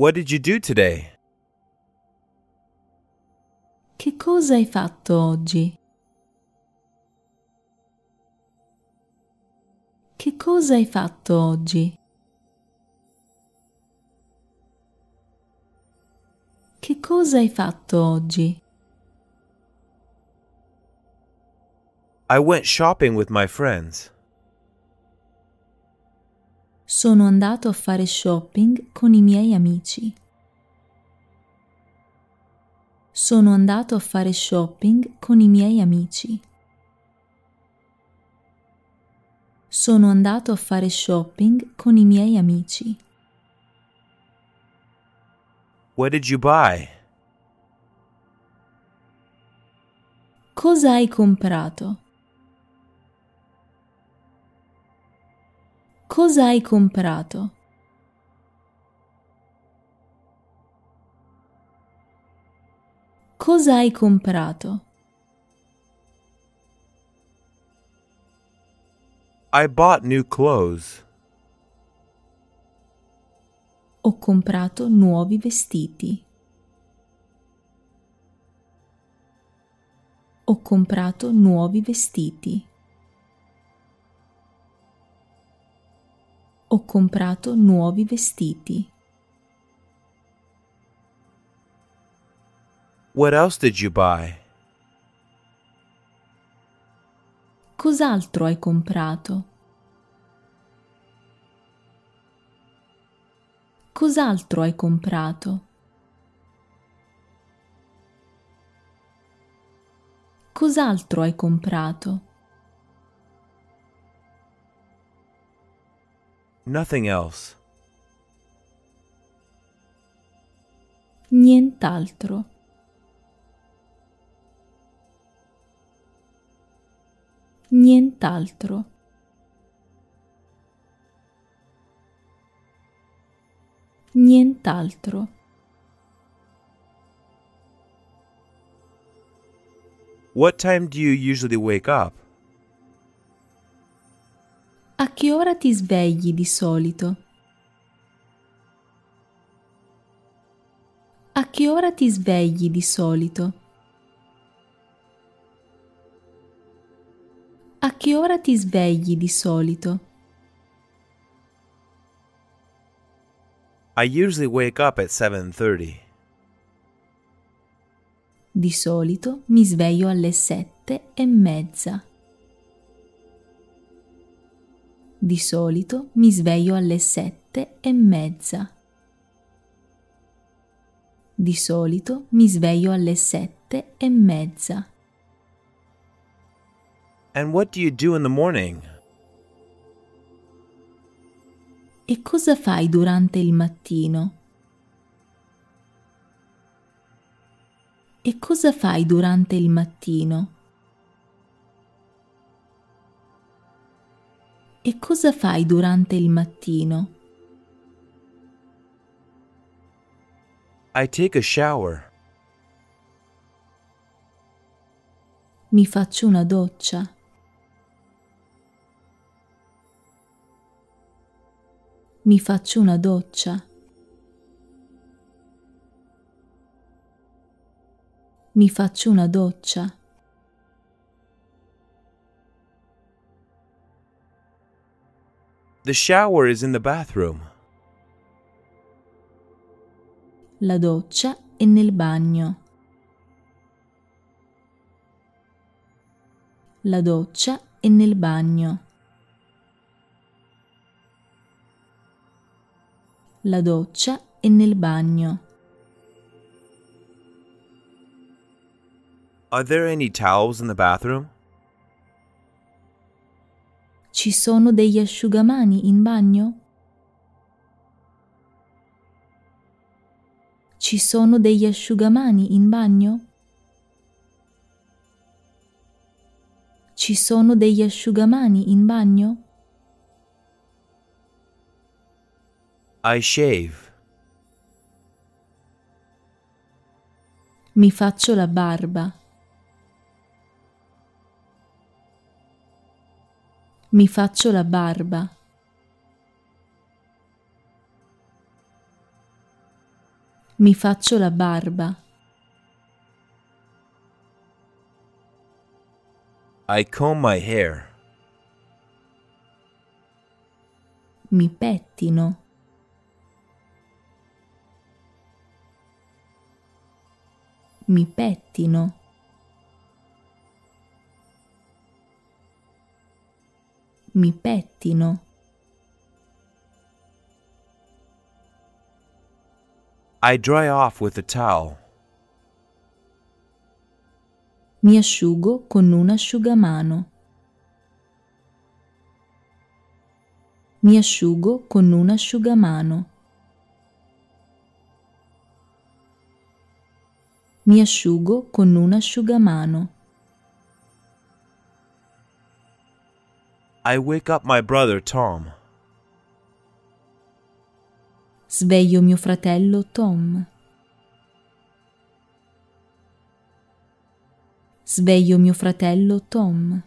What did you do today? Che cosa hai fatto oggi? Che cosa hai fatto oggi? Che cosa hai fatto oggi? I went shopping with my friends. Sono andato a fare shopping con i miei amici. Sono andato a fare shopping con i miei amici. Sono andato a fare shopping con i miei amici. What did you buy? Cosa hai comprato? Cosa hai comprato? Cosa hai comprato? I bought new clothes. Ho comprato nuovi vestiti. Ho comprato nuovi vestiti. Ho comprato nuovi vestiti. What else did you buy? Cos'altro hai comprato? Cos'altro hai comprato? Cos'altro hai comprato? Nothing else. Nient'altro. Nient'altro. Nient'altro. What time do you usually wake up? A che ora ti svegli di solito? A che ora ti svegli di solito? A che ora ti svegli di solito? I usually wake up at 7:30. Di solito mi sveglio alle sette e mezza. Di solito mi sveglio alle sette e mezza. Di solito mi sveglio alle sette e mezza. And what do you do in the morning? E cosa fai durante il mattino? E cosa fai durante il mattino? E cosa fai durante il mattino? I take a shower. Mi faccio una doccia. Mi faccio una doccia. Mi faccio una doccia. The shower is in the bathroom. La doccia è nel bagno. La doccia è nel bagno. La doccia è nel bagno. Are there any towels in the bathroom? Ci sono degli asciugamani in bagno? Ci sono degli asciugamani in bagno? Ci sono degli asciugamani in bagno? I shave. Mi faccio la barba. Mi faccio la barba. Mi faccio la barba. I comb my hair. Mi pettino. Mi pettino. Mi pettino. I dry off with a towel. Mi asciugo con un asciugamano. Mi asciugo con un asciugamano. Mi asciugo con un asciugamano. I wake up my brother Tom. Sveglio mio fratello Tom. Sveglio mio fratello Tom.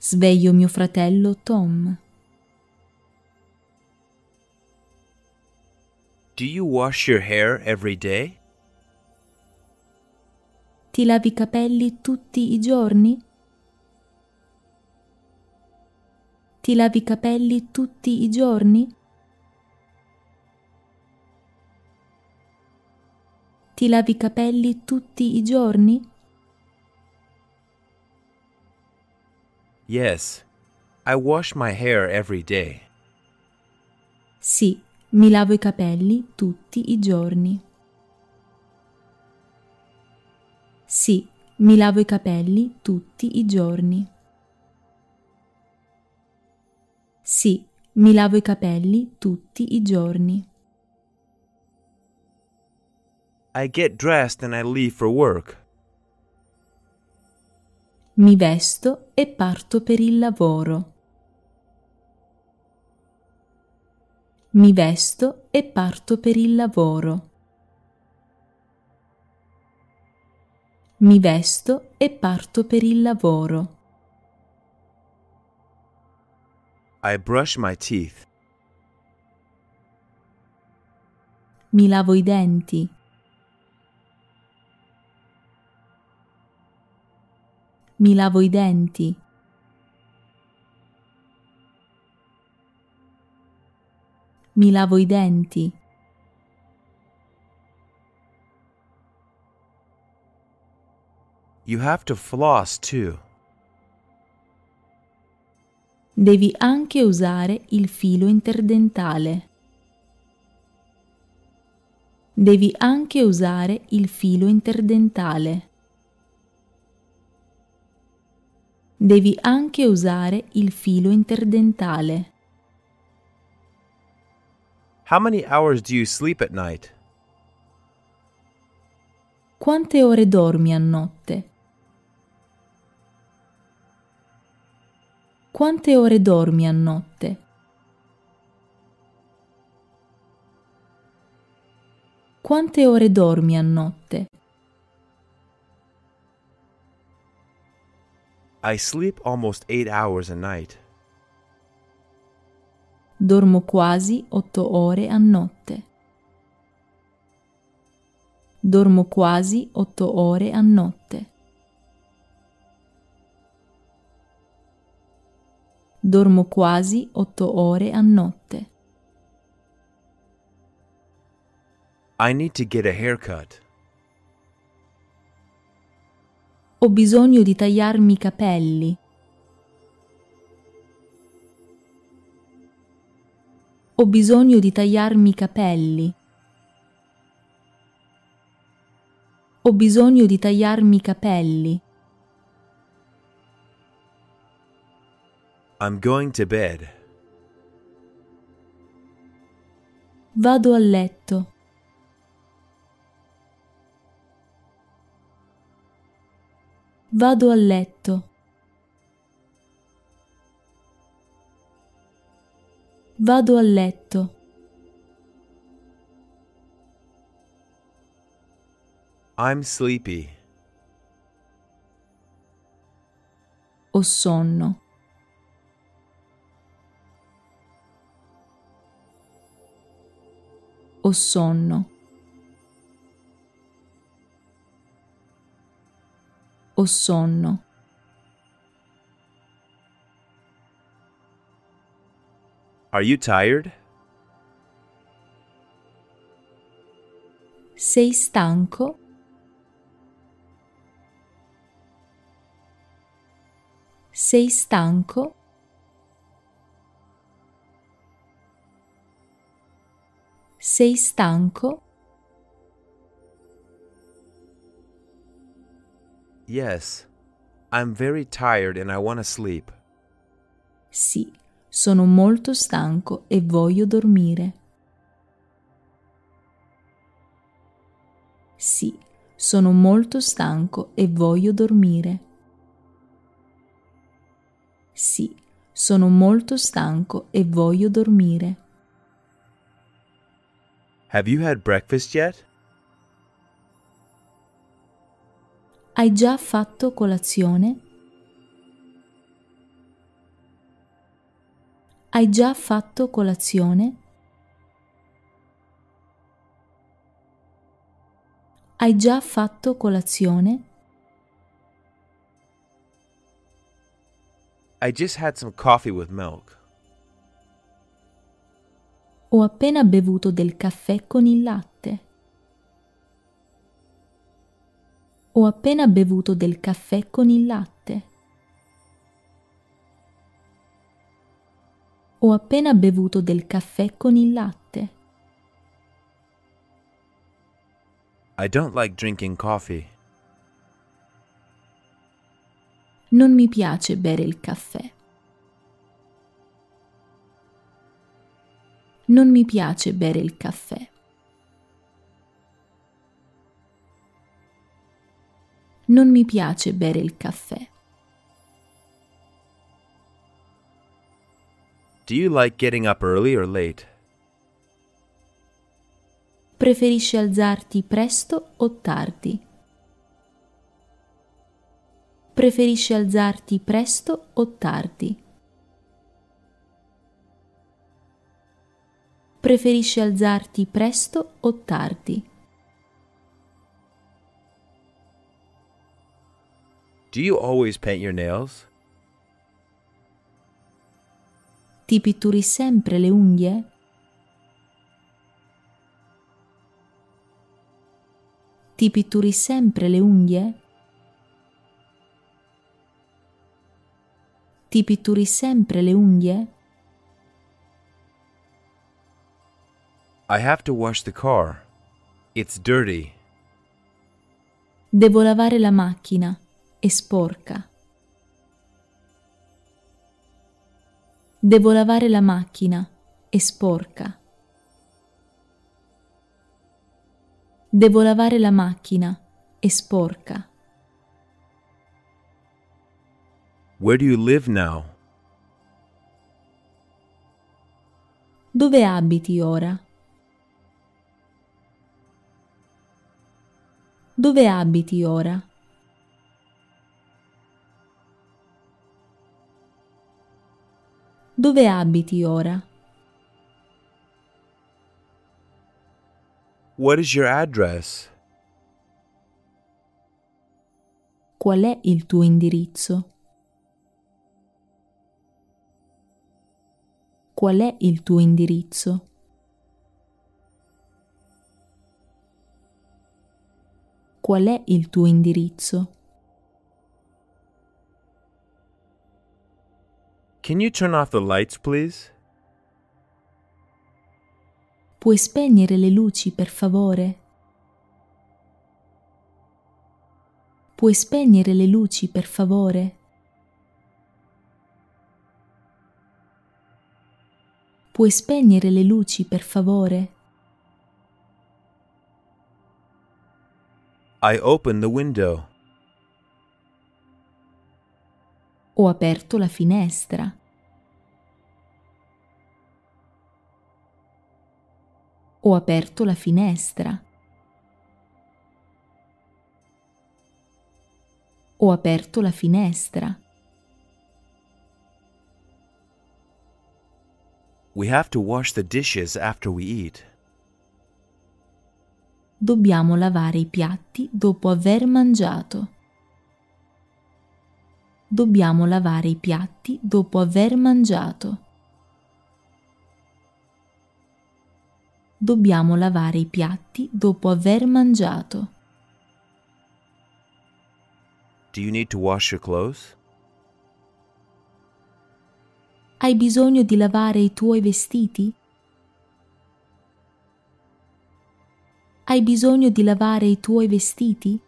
Sveglio mio fratello Tom. Do you wash your hair every day? Ti lavi i capelli tutti i giorni? Ti lavi i capelli tutti i giorni? Ti lavi i capelli tutti i giorni? Yes. I wash my hair every day. Sì, mi lavo i capelli tutti i giorni. Sì, mi lavo i capelli tutti i giorni. Sì, mi lavo i capelli tutti i giorni. I get dressed and I leave for work. Mi vesto e parto per il lavoro. Mi vesto e parto per il lavoro. Mi vesto e parto per il lavoro. I brush my teeth. Mi lavo i denti. Mi lavo i denti. Mi lavo i denti. You have to floss too. Devi anche usare il filo interdentale. Devi anche usare il filo interdentale. Devi anche usare il filo interdentale. How many hours do you sleep at night? Quante ore dormi a notte? Quante ore dormi a notte? Quante ore dormi a notte? I sleep almost eight hours a night. Dormo quasi otto ore a notte. Dormo quasi otto ore a notte. Dormo quasi otto ore a notte. I need to get a haircut. Ho bisogno di tagliarmi i capelli. Ho bisogno di tagliarmi i capelli. Ho bisogno di tagliarmi i capelli. I'm going to bed. Vado a letto. Vado a letto. Vado a letto. I'm sleepy. Ho sonno. Ho sonno. Ho sonno. Are you tired? Sei stanco? Sei stanco? Sei stanco? Yes. I'm very tired and I want to sleep. Sì, sono molto stanco e voglio dormire. Sì, sono molto stanco e voglio dormire. Sì, sono molto stanco e voglio dormire. Have you had breakfast yet? Hai già fatto colazione? Hai già fatto colazione? Hai già fatto colazione? I just had some coffee with milk. Ho appena bevuto del caffè con il latte. Ho appena bevuto del caffè con il latte. Ho appena bevuto del caffè con il latte. I don't like drinking coffee. Non mi piace bere il caffè. Non mi piace bere il caffè. Non mi piace bere il caffè. Do you like getting up early or late? Preferisci alzarti presto o tardi? Preferisci alzarti presto o tardi? Preferisci alzarti presto o tardi? Do you always paint your nails? Ti pitturi sempre le unghie? Ti pitturi sempre le unghie? Ti pitturi sempre le unghie? I have to wash the car. It's dirty. Devo lavare la macchina, è sporca. Devo lavare la macchina, è sporca. Devo lavare la macchina, è sporca. Where do you live now? Dove abiti ora? Dove abiti ora? Dove abiti ora? What is your address? Qual è il tuo indirizzo? Qual è il tuo indirizzo? Qual è il tuo indirizzo? Can you turn off the lights, please? Puoi spegnere le luci, per favore? Puoi spegnere le luci, per favore? Puoi spegnere le luci, per favore? I opened the window. Ho aperto la finestra. Ho aperto la finestra. Ho aperto la finestra. We have to wash the dishes after we eat. Dobbiamo lavare i piatti dopo aver mangiato. Dobbiamo lavare i piatti dopo aver mangiato. Dobbiamo lavare i piatti dopo aver mangiato. Do you need to wash your clothes? Hai bisogno di lavare i tuoi vestiti? Hai bisogno di lavare i tuoi vestiti?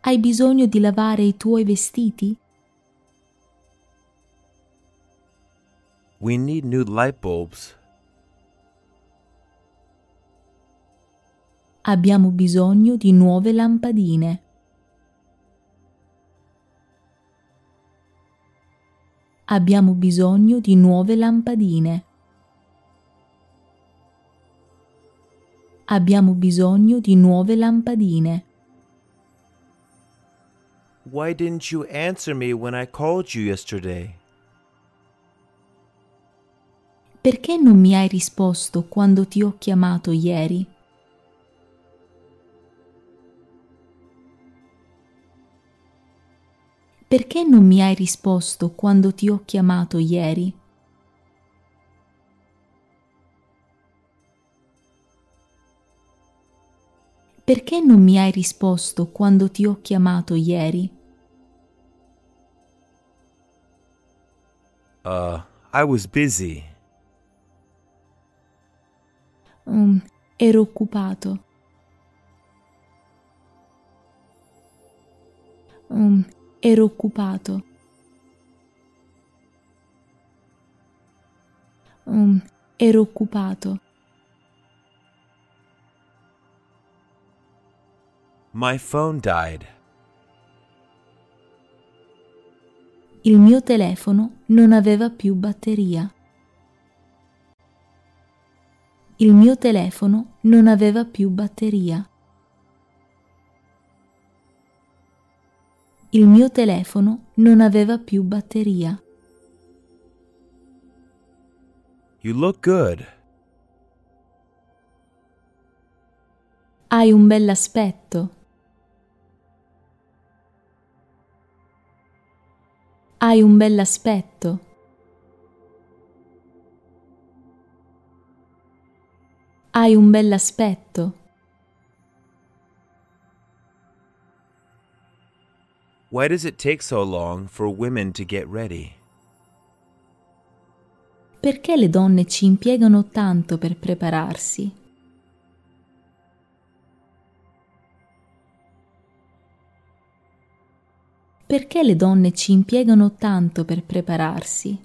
Hai bisogno di lavare i tuoi vestiti? We need new light bulbs. Abbiamo bisogno di nuove lampadine. Abbiamo bisogno di nuove lampadine. Abbiamo bisogno di nuove lampadine. Why didn't you answer me when I called you yesterday? Perché non mi hai risposto quando ti ho chiamato ieri? Perché non mi hai risposto quando ti ho chiamato ieri? Perché non mi hai risposto quando ti ho chiamato ieri? Uh, I was busy. Um, ero occupato. Um, ero occupato. Um, ero occupato. My phone died. Il mio telefono non aveva più batteria. Il mio telefono non aveva più batteria. Il mio telefono non aveva più batteria. You look good. Hai un bell'aspetto. Hai un bell'aspetto. Hai un bell'aspetto. Why does it take so long for women to get ready? Perché le donne ci impiegano tanto per prepararsi? Perché le donne ci impiegano tanto per prepararsi?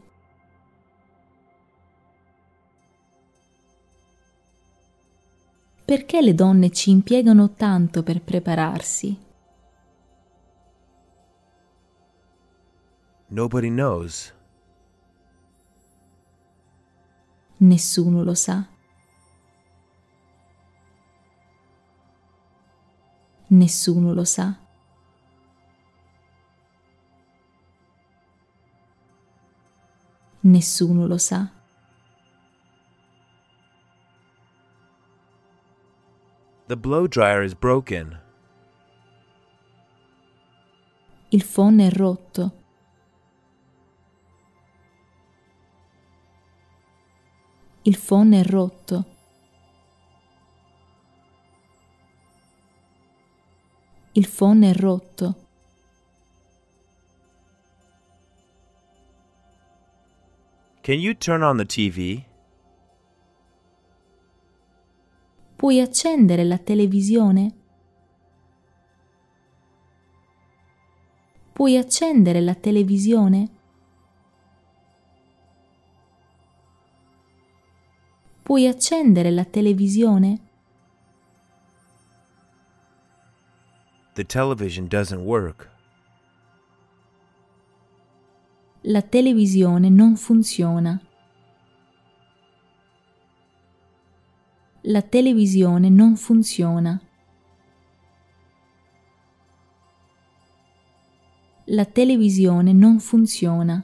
Perché le donne ci impiegano tanto per prepararsi? Nobody knows. Nessuno lo sa. Nessuno lo sa. Nessuno lo sa. The blow dryer is broken. Il phon è rotto. Il phon è rotto. Il phon è rotto. Can you turn on the TV? Puoi accendere la televisione? Puoi accendere la televisione? Puoi accendere la televisione? The television doesn't work. La televisione non funziona. La televisione non funziona. La televisione non funziona.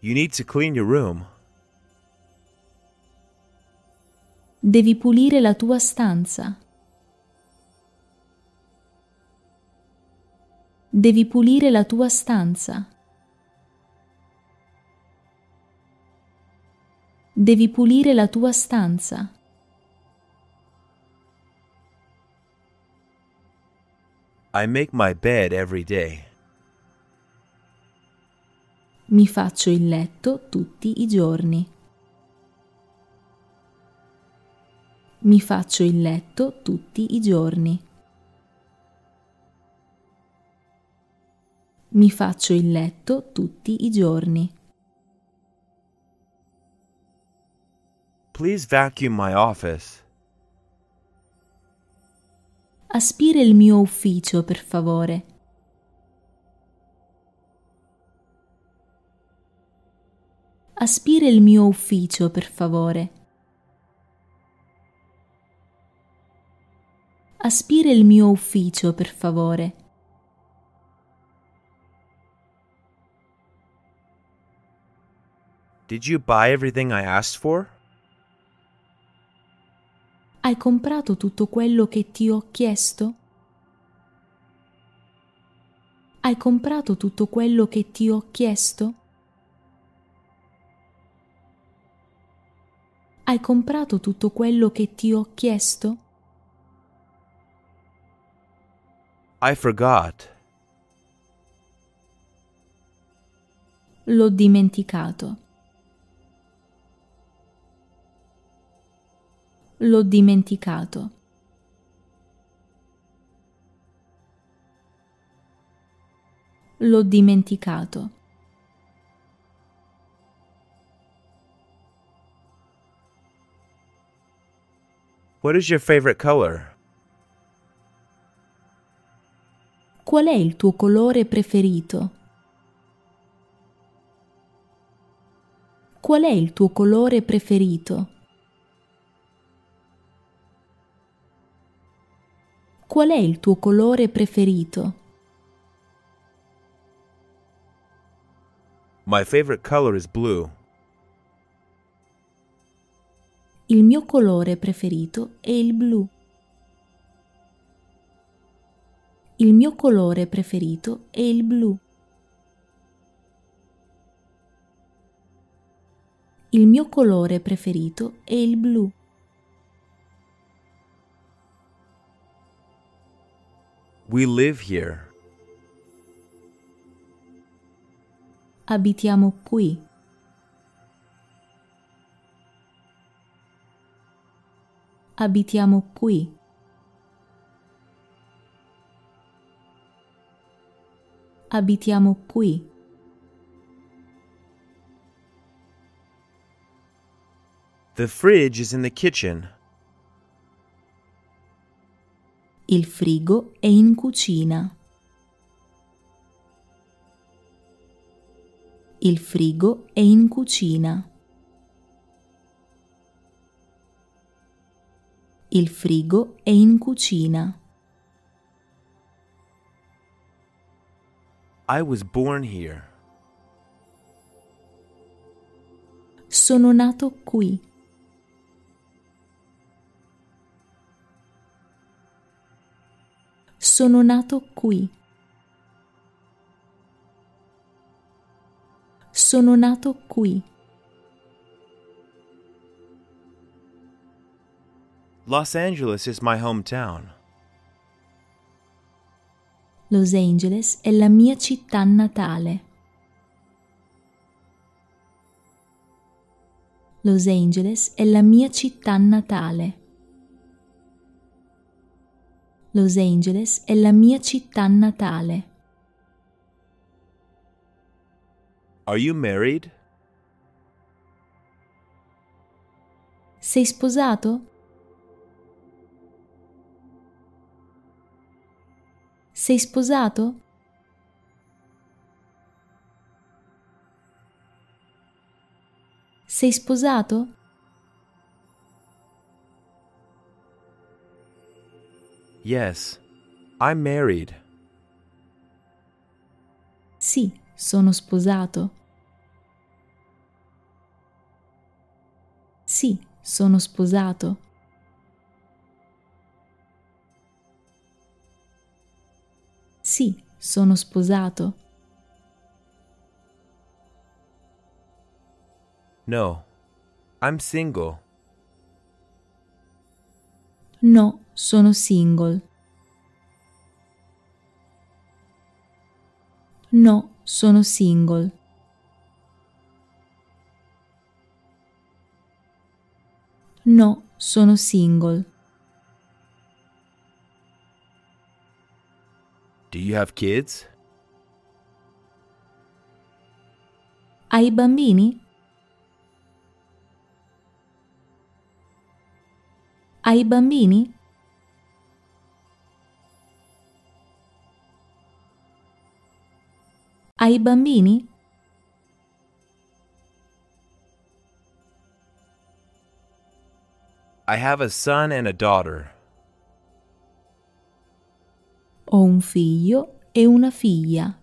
You need to clean your room. Devi pulire la tua stanza. Devi pulire la tua stanza. Devi pulire la tua stanza. I make my bed every day. Mi faccio il letto tutti i giorni. Mi faccio il letto tutti i giorni. Mi faccio il letto tutti i giorni. Please vacuum my office. Aspira il mio ufficio, per favore. Aspira il mio ufficio, per favore. Aspira il mio ufficio, per favore. Did you buy everything I asked for? Hai comprato tutto quello che ti ho chiesto? Hai comprato tutto quello che ti ho chiesto? Hai comprato tutto quello che ti ho chiesto? I forgot. L'ho dimenticato. L'ho dimenticato. L'ho dimenticato. What is your favorite color? Qual è il tuo colore preferito? Qual è il tuo colore preferito? Qual è il tuo colore preferito? My favorite color is blue. Il mio colore preferito è il blu. Il mio colore preferito è il blu. Il mio colore preferito è il blu. We live here. Abitiamo qui. Abitiamo qui. Abitiamo qui. The fridge is in the kitchen. Il frigo è in cucina. Il frigo è in cucina. Il frigo è in cucina. I was born here. Sono nato qui. Sono nato qui. Sono nato qui. Los Angeles is my hometown. Los Angeles è la mia città natale. Los Angeles è la mia città natale. Los Angeles è la mia città natale. Are you married? Sei sposato? Sei sposato? Sei sposato? Yes, I'm married. Sì, sono sposato. Sì, sono sposato. Sì, sono sposato. No, I'm single. No, sono single. No, sono single. No, sono single. Do you have kids? Hai bambini? Hai bambini? Hai bambini? I have a son and a daughter. Ho un figlio e una figlia.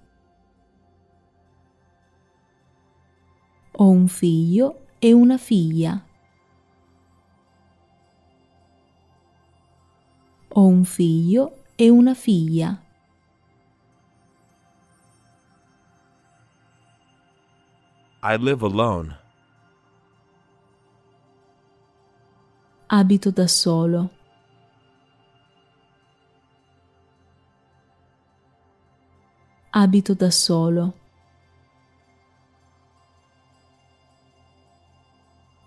Ho un figlio e una figlia. Ho un figlio e una figlia. I live alone. Abito da solo. Abito da solo.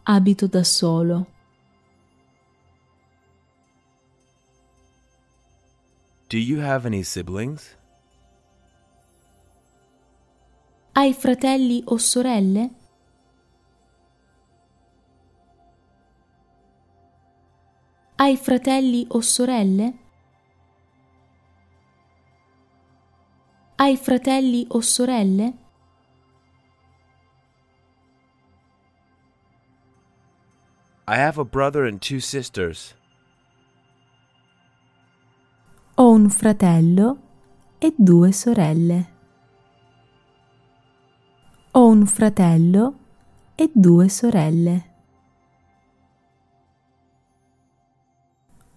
Abito da solo. Do you have any siblings? Hai fratelli o sorelle? Hai fratelli o sorelle? Hai fratelli o sorelle? I have a brother and two sisters. Ho un fratello e due sorelle. Ho un fratello e due sorelle.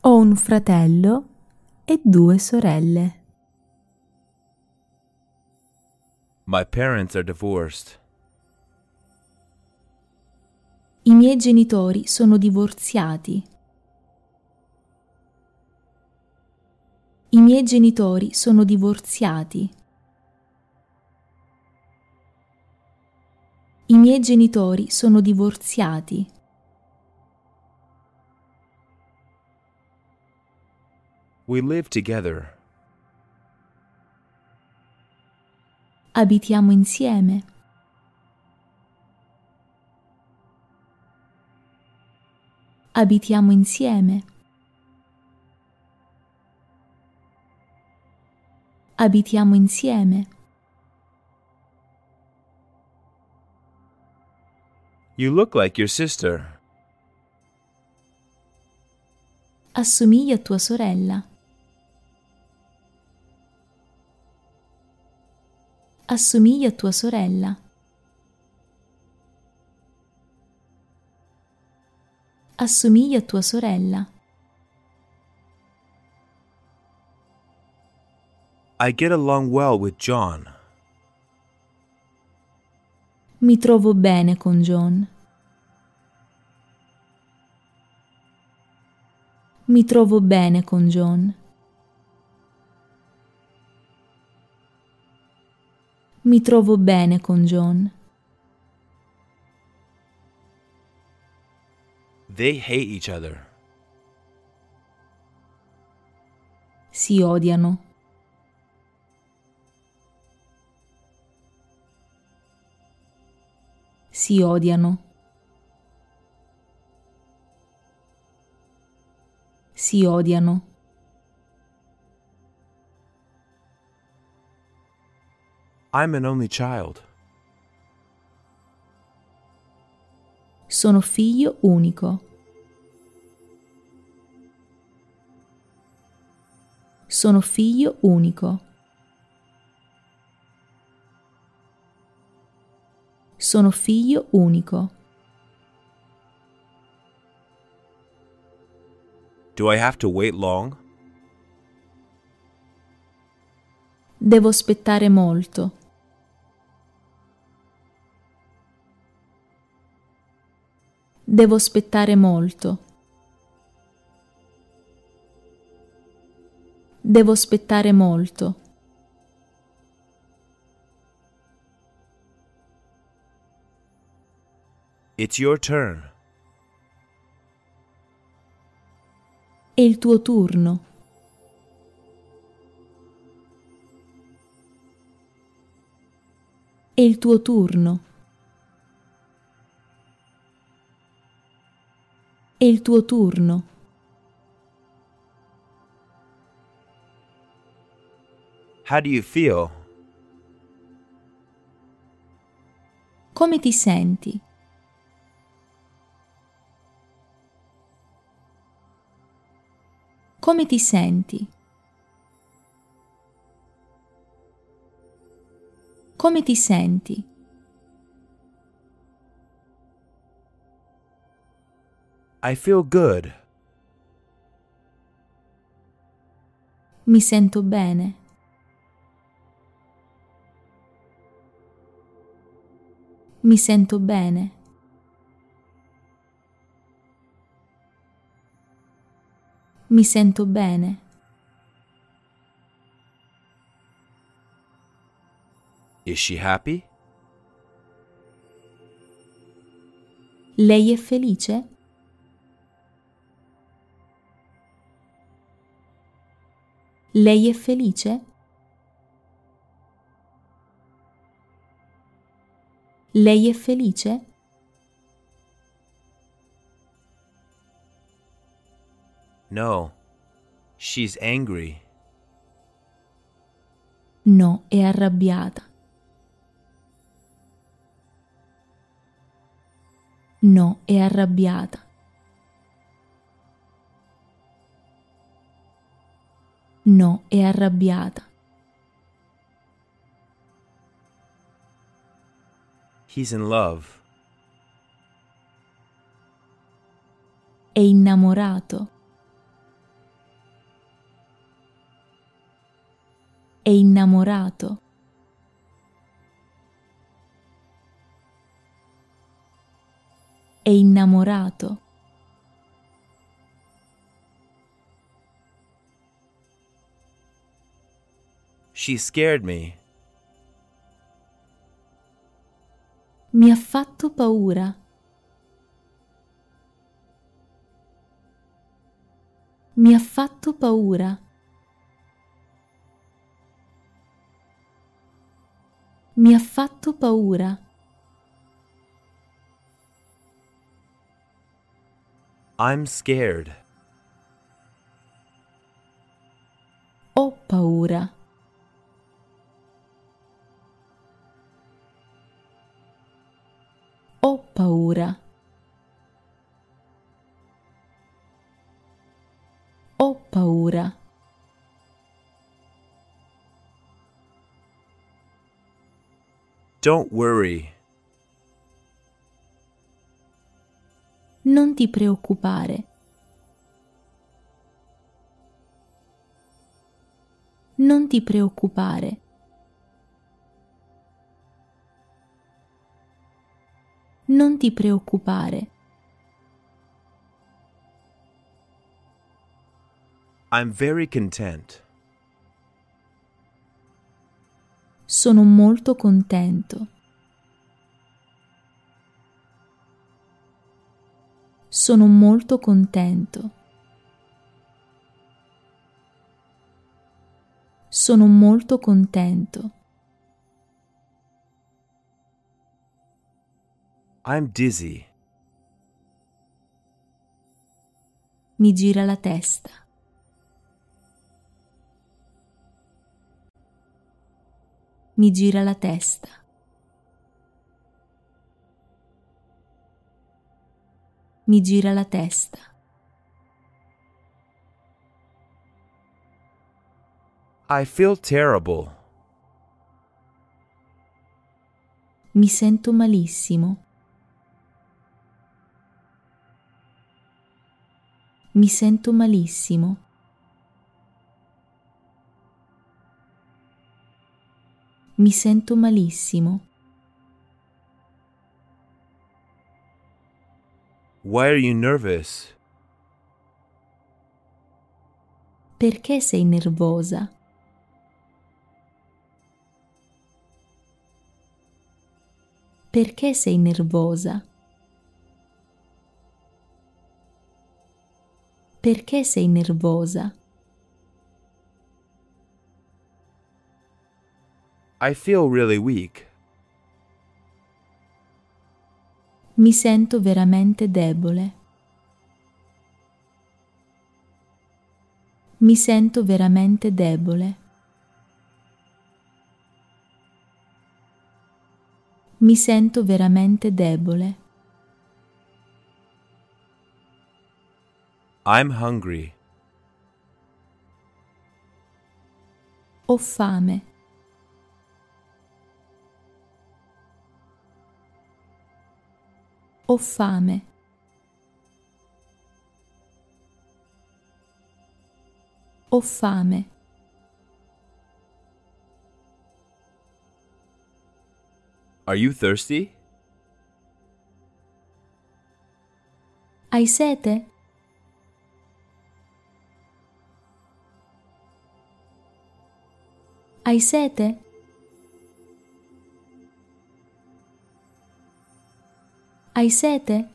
Ho un fratello e due sorelle. My parents are divorced. I miei genitori sono divorziati. I miei genitori sono divorziati. I miei genitori sono divorziati. We live together. Abitiamo insieme. Abitiamo insieme. Abitiamo insieme. You look like your sister. Assomiglia a tua sorella. Assomiglia a tua sorella. Assomiglia a tua sorella. I get along well with John. Mi trovo bene con John. Mi trovo bene con John. Mi trovo bene con John. They hate each other. Si odiano. Si odiano. Si odiano. I'm an only child. Sono figlio unico. Sono figlio unico. Sono figlio unico. Do I have to wait long? Devo aspettare molto. Devo aspettare molto. Devo aspettare molto. It's your turn. È il tuo turno. È il tuo turno. È il tuo turno. How do you feel? Come ti senti? Come ti senti? Come ti senti? I feel good. Mi sento bene. Mi sento bene. Mi sento bene. Is she happy? Lei è felice? Lei è felice? Lei è felice? No. She's angry. No, è arrabbiata. No, è arrabbiata. No, è arrabbiata. He's in love. È innamorato. È innamorato. È innamorato. She scared me. Mi ha fatto paura. Mi ha fatto paura. Mi ha fatto paura. I'm scared. Ho paura. Ho paura. Ho paura. Don't worry. Non ti preoccupare. Non ti preoccupare. Non ti preoccupare. I'm very content. Sono molto contento. Sono molto contento. Sono molto contento. I'm dizzy. Mi gira la testa. Mi gira la testa. Mi gira la testa. I feel terrible. Mi sento malissimo. Mi sento malissimo. Mi sento malissimo. Why are you nervous? Perché sei nervosa? Perché sei nervosa? Perché sei nervosa? I feel really weak. Mi sento veramente debole. Mi sento veramente debole. Mi sento veramente debole. I'm hungry. Ho fame. Ho fame. Ho fame. Are you thirsty? Hai sete? Hai sete? Hai sete?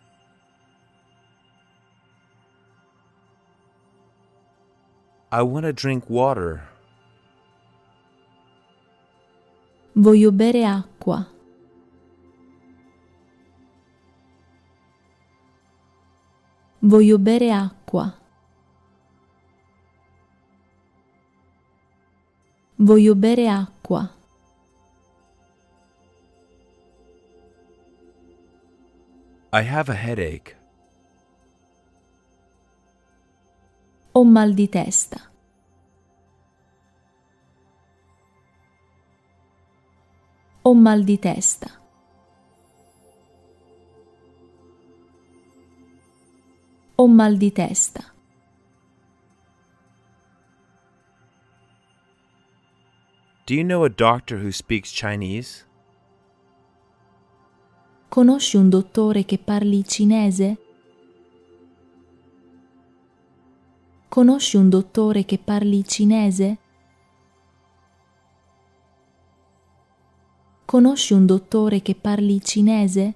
I want to drink water. Voglio bere acqua. Voglio bere acqua. Voglio bere acqua. I have a headache. Ho mal di testa. Ho mal di testa. Ho mal di testa. Do you know a doctor who speaks Chinese? Conosci un dottore che parli cinese? Conosci un dottore che parli cinese? Conosci un dottore che parli cinese?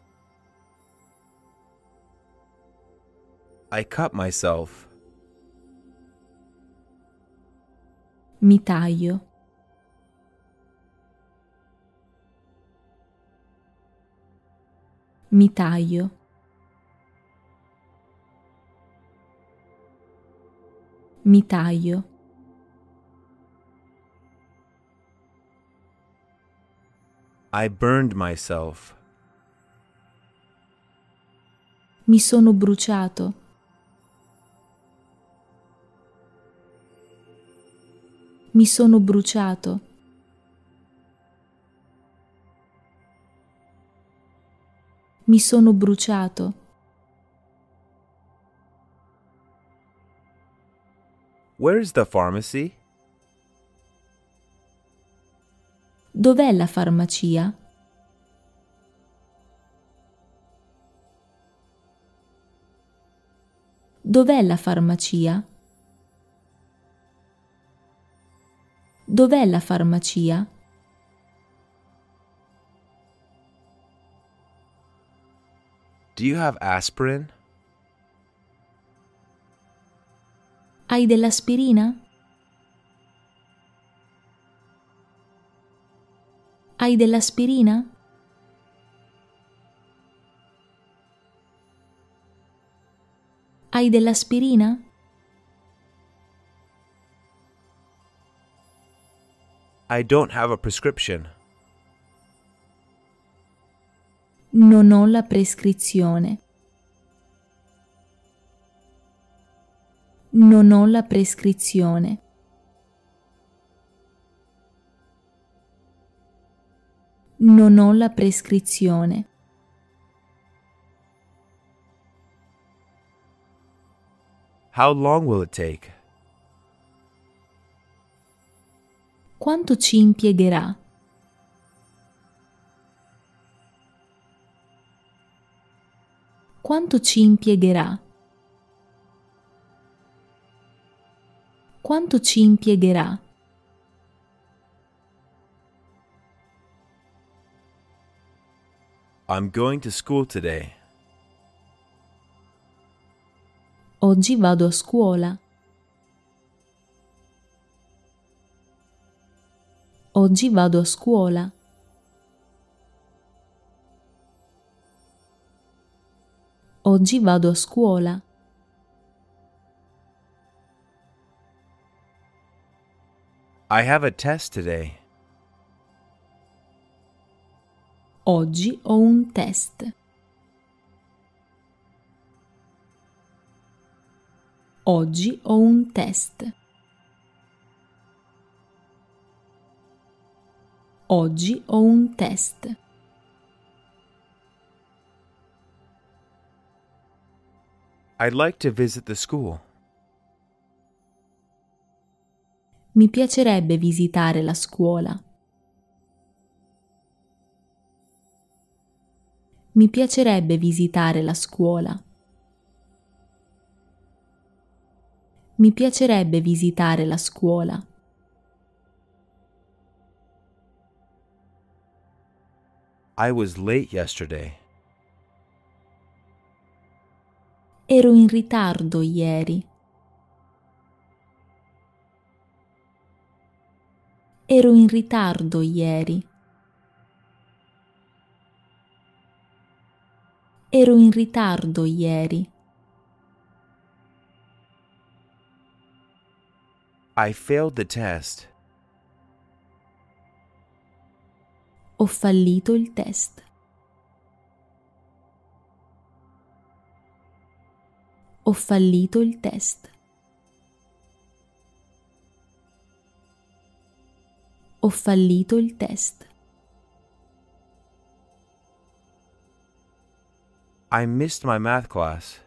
I cut myself. Mi taglio. Mi taglio. Mi taglio. I burned myself. Mi sono bruciato. Mi sono bruciato. Mi sono bruciato. Where's the pharmacy? Dov'è la farmacia? Dov'è la farmacia? Dov'è la farmacia? Do you have aspirin? Hai dell'aspirina? Hai dell'aspirina? Hai dell'aspirina? I don't have a prescription. Non ho la prescrizione. Non ho la prescrizione. Non ho la prescrizione. How long will it take? Quanto ci impiegherà? Quanto ci impiegherà? Quanto ci impiegherà? I'm going to school today. Oggi vado a scuola. Oggi vado a scuola. Oggi vado a scuola. I have a test today. Oggi ho un test. Oggi ho un test. Oggi ho un test. I'd like to visit the school. Mi piacerebbe visitare la scuola. Mi piacerebbe visitare la scuola. Mi piacerebbe visitare la scuola. I was late yesterday. Ero in ritardo ieri. Ero in ritardo ieri. Ero in ritardo ieri. I failed the test. Ho fallito il test. Ho fallito il test. Ho fallito il test. I missed my math class.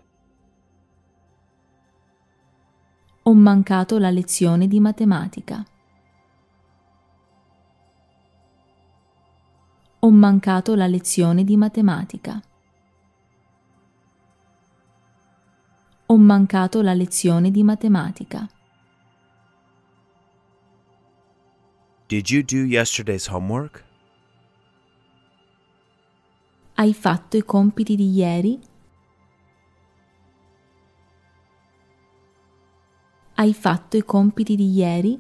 Ho mancato la lezione di matematica. Ho mancato la lezione di matematica. Ho mancato la lezione di matematica. Did you do yesterday's homework? Hai fatto i compiti di ieri? Hai fatto i compiti di ieri?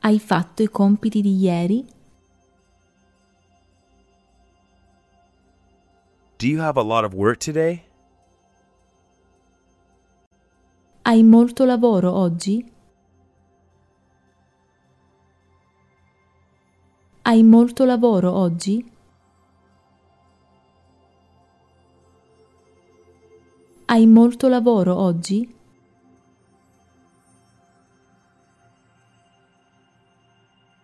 Hai fatto i compiti di ieri? Do you have a lot of work today? Hai molto lavoro oggi? Hai molto lavoro oggi? Hai molto lavoro oggi?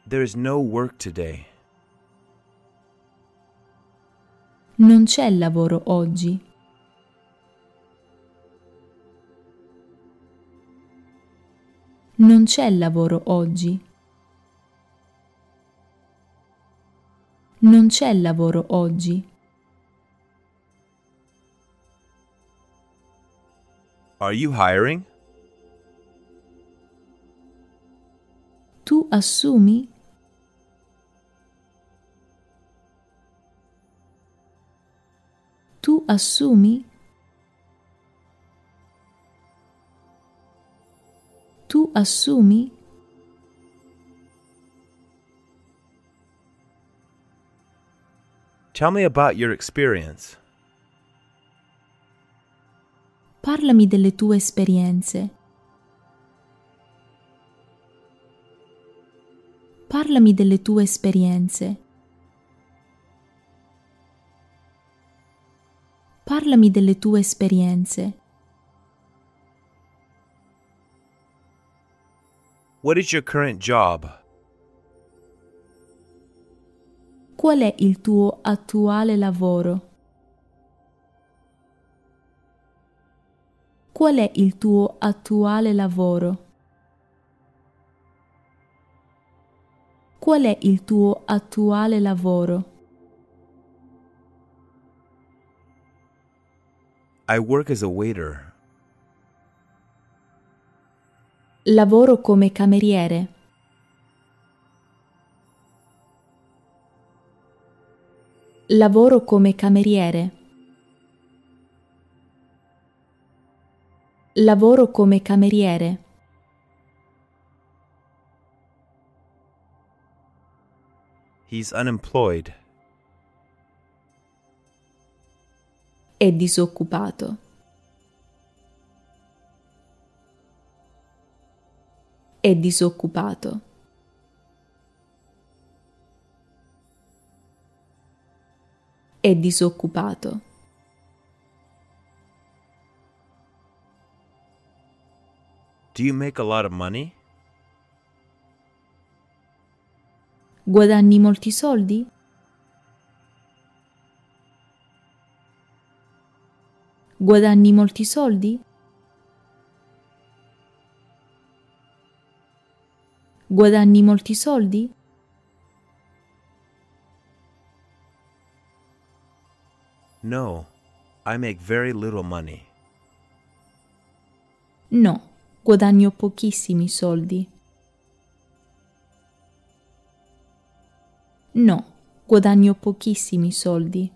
There is no work today. Non c'è lavoro oggi. Non c'è lavoro oggi. Non c'è lavoro oggi. Are you hiring? Tu assumi? Tu assumi? Tu assumi? Tell me about your experience. Parlami delle tue esperienze. Parlami delle tue esperienze. Parlami delle tue esperienze. What is your current job? Qual è il tuo attuale lavoro? Qual è il tuo attuale lavoro? Qual è il tuo attuale lavoro? I work as a waiter. Lavoro come cameriere. Lavoro come cameriere. Lavoro come cameriere. He's unemployed. È disoccupato. È disoccupato. È disoccupato. Do you make a lot of money? Guadagni molti soldi? Guadagni molti soldi? Guadagni molti soldi? No, I make very little money. No, guadagno pochissimi soldi. No, guadagno pochissimi soldi.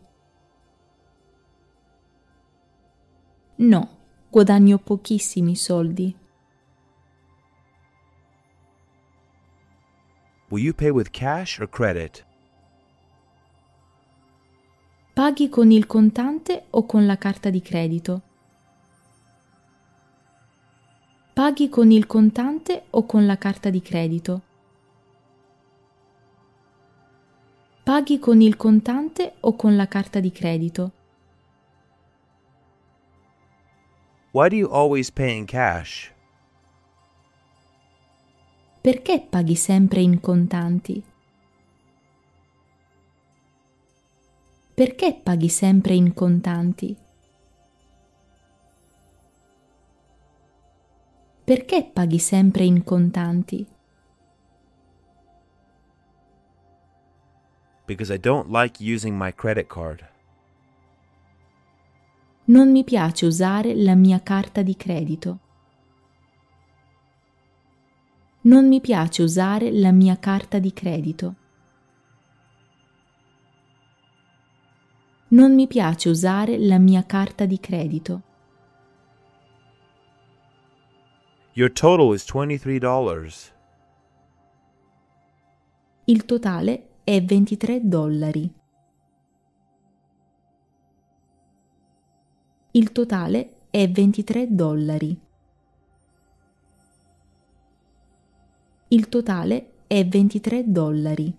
No, guadagno pochissimi soldi. Will you pay with cash or credit? Paghi con il contante o con la carta di credito? Paghi con il contante o con la carta di credito? Paghi con il contante o con la carta di credito? Why do you always pay in cash? Perché paghi sempre in contanti? Perché paghi sempre in contanti? Perché paghi sempre in contanti? Because I don't like using my credit card. Non mi piace usare la mia carta di credito. Non mi piace usare la mia carta di credito. Non mi piace usare la mia carta di credito. Your total is $23. Il totale è 23 dollari. Il totale è 23 dollari. Il totale è 23 dollari.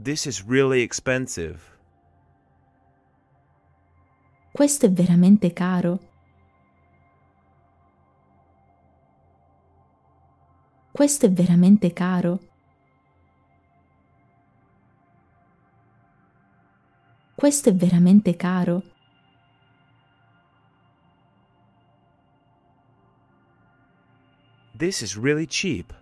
This is really expensive. Questo è veramente caro. Questo è veramente caro. Questo è veramente caro. This is really cheap.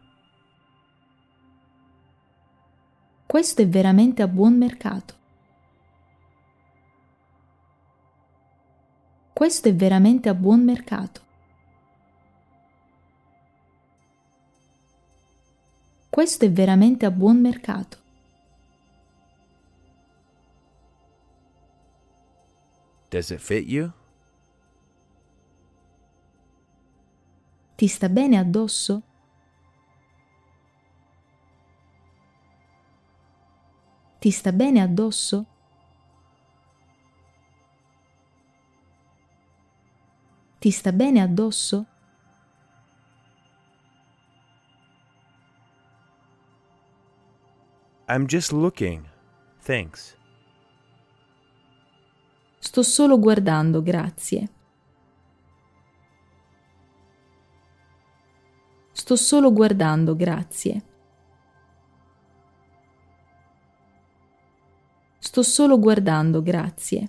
Questo è veramente a buon mercato. Questo è veramente a buon mercato. Questo è veramente a buon mercato. Does it fit you? Ti sta bene addosso? Ti sta bene addosso? Ti sta bene addosso? I'm just looking. Thanks. Sto solo guardando, grazie. Sto solo guardando, grazie. Sto solo guardando, grazie.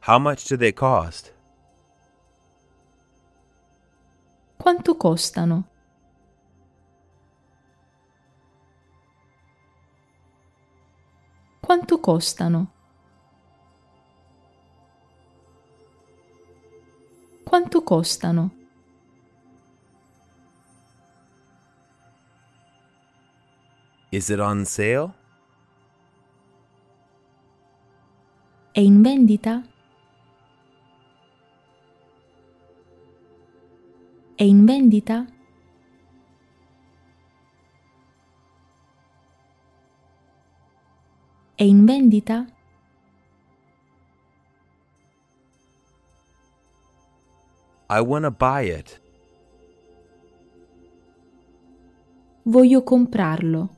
How much do they cost? Quanto costano? Quanto costano? Quanto costano? Is it on sale? È in vendita? È in vendita? È in vendita? I want to buy it. Voglio comprarlo.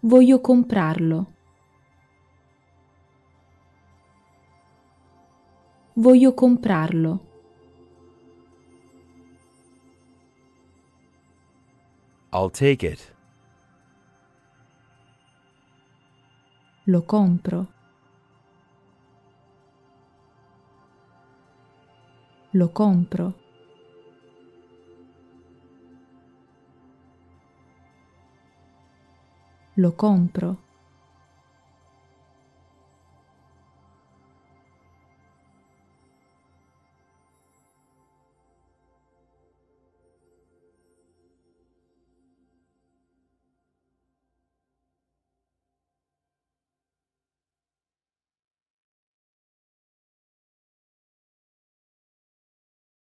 Voglio comprarlo. Voglio comprarlo. I'll take it. Lo compro. Lo compro. Lo compro.